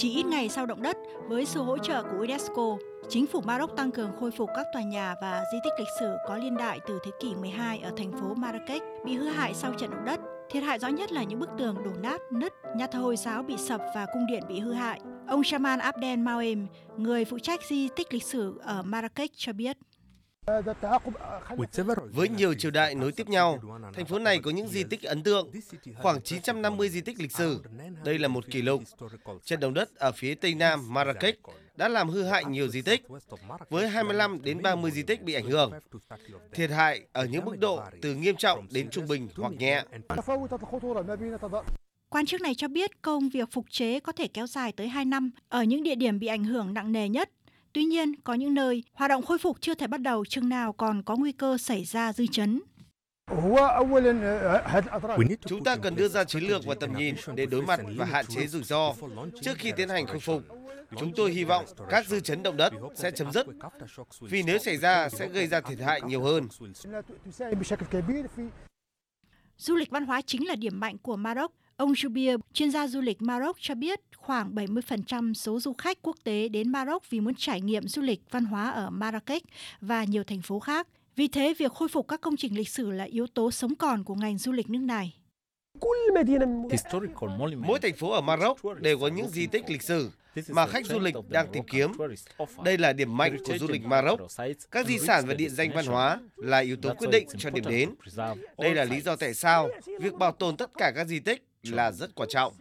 Chỉ ít ngày sau động đất, với sự hỗ trợ của UNESCO, chính phủ Maroc tăng cường khôi phục các tòa nhà và di tích lịch sử có liên đại từ thế kỷ 12 ở thành phố Marrakech bị hư hại sau trận động đất. Thiệt hại rõ nhất là những bức tường đổ nát, nứt, nhà thờ Hồi giáo bị sập và cung điện bị hư hại. Ông Shaman Abdel Mauem, người phụ trách di tích lịch sử ở Marrakech cho biết. Với nhiều triều đại nối tiếp nhau, thành phố này có những di tích ấn tượng, khoảng 950 di tích lịch sử. Đây là một kỷ lục. Trận động đất ở phía tây nam Marrakech đã làm hư hại nhiều di tích, với 25 đến 30 di tích bị ảnh hưởng. Thiệt hại ở những mức độ từ nghiêm trọng đến trung bình hoặc nhẹ. Quan chức này cho biết công việc phục chế có thể kéo dài tới 2 năm ở những địa điểm bị ảnh hưởng nặng nề nhất. Tuy nhiên, có những nơi hoạt động khôi phục chưa thể bắt đầu chừng nào còn có nguy cơ xảy ra dư chấn. Chúng ta cần đưa ra chiến lược và tầm nhìn để đối mặt và hạn chế rủi ro trước khi tiến hành khôi phục. Chúng tôi hy vọng các dư chấn động đất sẽ chấm dứt, vì nếu xảy ra sẽ gây ra thiệt hại nhiều hơn. Du lịch văn hóa chính là điểm mạnh của Maroc. Ông Jubir, chuyên gia du lịch Maroc cho biết khoảng 70% số du khách quốc tế đến Maroc vì muốn trải nghiệm du lịch văn hóa ở Marrakech và nhiều thành phố khác. Vì thế, việc khôi phục các công trình lịch sử là yếu tố sống còn của ngành du lịch nước này. Mỗi thành phố ở Maroc đều có những di tích lịch sử mà khách du lịch đang tìm kiếm. Đây là điểm mạnh của du lịch Maroc. Các di sản và địa danh văn hóa là yếu tố quyết định cho điểm đến. Đây là lý do tại sao việc bảo tồn tất cả các di tích là rất quan trọng.